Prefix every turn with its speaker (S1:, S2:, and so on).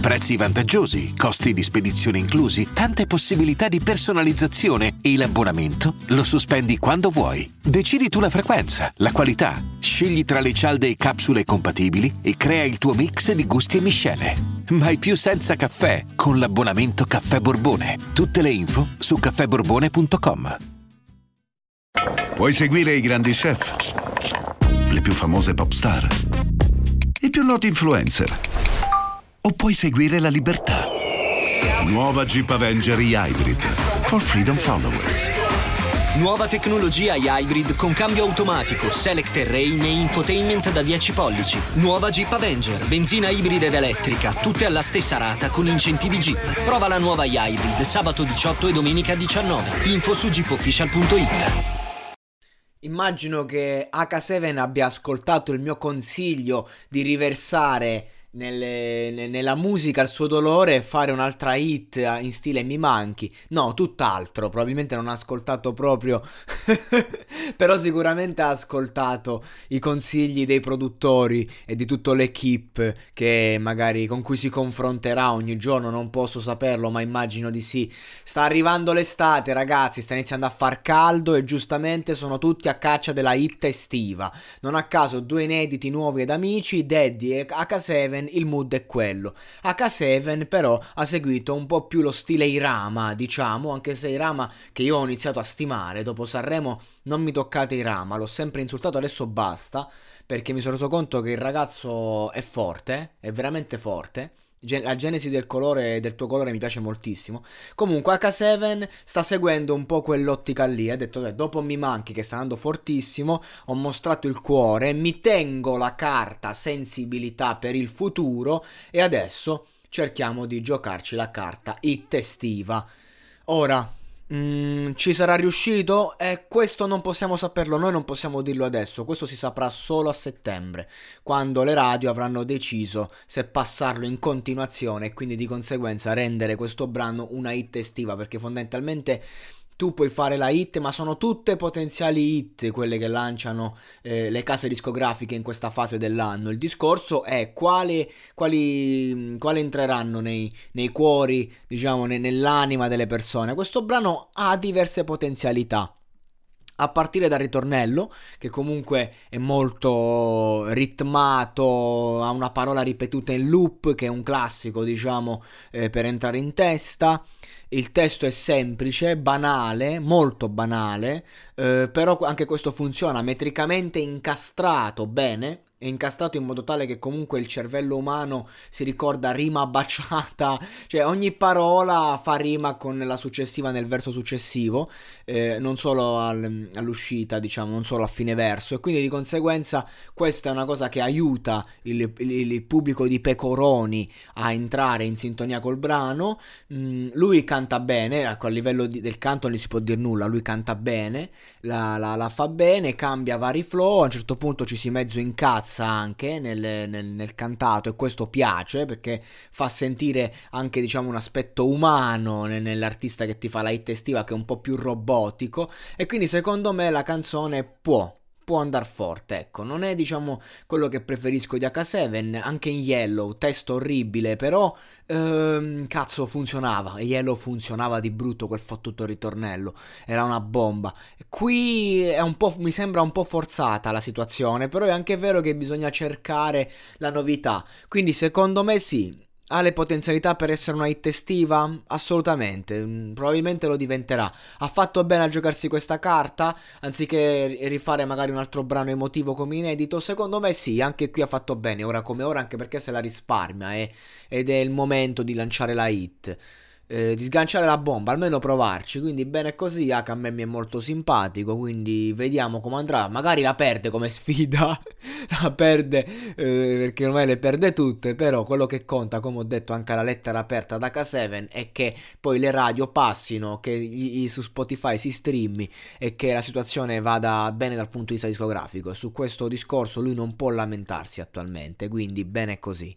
S1: Prezzi vantaggiosi, costi di spedizione inclusi, tante possibilità di personalizzazione e l'abbonamento lo sospendi quando vuoi. Decidi tu la frequenza, la qualità, scegli tra le cialde e capsule compatibili e crea il tuo mix di gusti e miscele. Mai più senza caffè con l'abbonamento Caffè Borbone. Tutte le info su caffèborbone.com.
S2: Vuoi seguire i grandi chef? Le più famose pop star? I più noti influencer? O puoi seguire la libertà? Nuova Jeep Avenger e-Hybrid for Freedom Followers.
S3: Nuova tecnologia hybrid con cambio automatico, select terrain e infotainment da 10 pollici. Nuova Jeep Avenger, benzina ibrida ed elettrica, tutte alla stessa rata con incentivi Jeep. Prova la nuova hybrid sabato 18 e domenica 19. Info su jeepofficial.it.
S4: Immagino che H7 abbia ascoltato il mio consiglio di riversare nelle, ne, nella musica il suo dolore e fare un'altra hit in stile Mi manchi. No, tutt'altro. Probabilmente non ha ascoltato proprio. Però sicuramente ha ascoltato i consigli dei produttori e di tutta l'equipe che magari con cui si confronterà ogni giorno. Non posso saperlo, ma immagino di sì. Sta arrivando l'estate, ragazzi. Sta iniziando a far caldo e giustamente sono tutti a caccia della hit estiva. Non a caso due inediti nuovi ed amici, Daddy e H7 il mood è quello. H7 però ha seguito un po' più lo stile Irama, diciamo, anche se Irama che io ho iniziato a stimare dopo Sanremo non mi toccate Irama, l'ho sempre insultato, adesso basta, perché mi sono reso conto che il ragazzo è forte, è veramente forte la genesi del colore del tuo colore mi piace moltissimo. Comunque H7 sta seguendo un po' quell'ottica lì. Ha detto: dopo mi manchi, che sta andando fortissimo. Ho mostrato il cuore. Mi tengo la carta sensibilità per il futuro. E adesso cerchiamo di giocarci la carta it estiva. Ora, Mm, ci sarà riuscito? E questo non possiamo saperlo, noi non possiamo dirlo adesso, questo si saprà solo a settembre, quando le radio avranno deciso se passarlo in continuazione e quindi di conseguenza rendere questo brano una hit estiva, perché fondamentalmente tu puoi fare la hit, ma sono tutte potenziali hit quelle che lanciano eh, le case discografiche in questa fase dell'anno. Il discorso è quali, quali, quali entreranno nei, nei, cuori, diciamo, ne, nell'anima delle persone. Questo brano ha diverse potenzialità. A partire dal ritornello, che comunque è molto ritmato, ha una parola ripetuta in loop, che è un classico, diciamo, eh, per entrare in testa il testo è semplice, banale, molto banale, eh, però anche questo funziona metricamente incastrato bene è incastrato in modo tale che comunque il cervello umano si ricorda rima baciata, cioè ogni parola fa rima con la successiva nel verso successivo, eh, non solo al, all'uscita, diciamo, non solo a fine verso, e quindi di conseguenza questa è una cosa che aiuta il, il, il pubblico di Pecoroni a entrare in sintonia col brano. Mm, lui canta bene, ecco, a livello di, del canto non gli si può dire nulla, lui canta bene, la, la, la fa bene, cambia vari flow, a un certo punto ci si mezzo incazza piazza anche nel, nel, nel, cantato e questo piace perché fa sentire anche diciamo un aspetto umano nell'artista che ti fa la hit estiva che è un po' più robotico. E quindi secondo me la canzone può può andare forte, ecco, non è diciamo quello che preferisco di H7, anche in Yellow, testo orribile, però ehm, cazzo funzionava, Yellow funzionava di brutto quel fottuto ritornello, era una bomba. Qui è un po', mi sembra un po' forzata la situazione, però è anche vero che bisogna cercare la novità, quindi secondo me sì, ha le potenzialità per essere una hit estiva? Assolutamente, mm, probabilmente lo diventerà. Ha fatto bene a giocarsi questa carta, anziché rifare magari un altro brano emotivo come inedito? Secondo me sì, anche qui ha fatto bene, ora come ora, anche perché se la risparmia eh, ed è il momento di lanciare la hit. Eh, di sganciare la bomba, almeno provarci. Quindi bene così, Aka a me mi è molto simpatico, quindi vediamo come andrà. Magari la perde come sfida, la perde eh, perché ormai le perde tutte, però quello che conta, come ho detto anche alla lettera aperta da K7, è che poi le radio passino, che gli, su Spotify si streami e che la situazione vada bene dal punto di vista discografico. Su questo discorso lui non può lamentarsi attualmente, quindi bene così.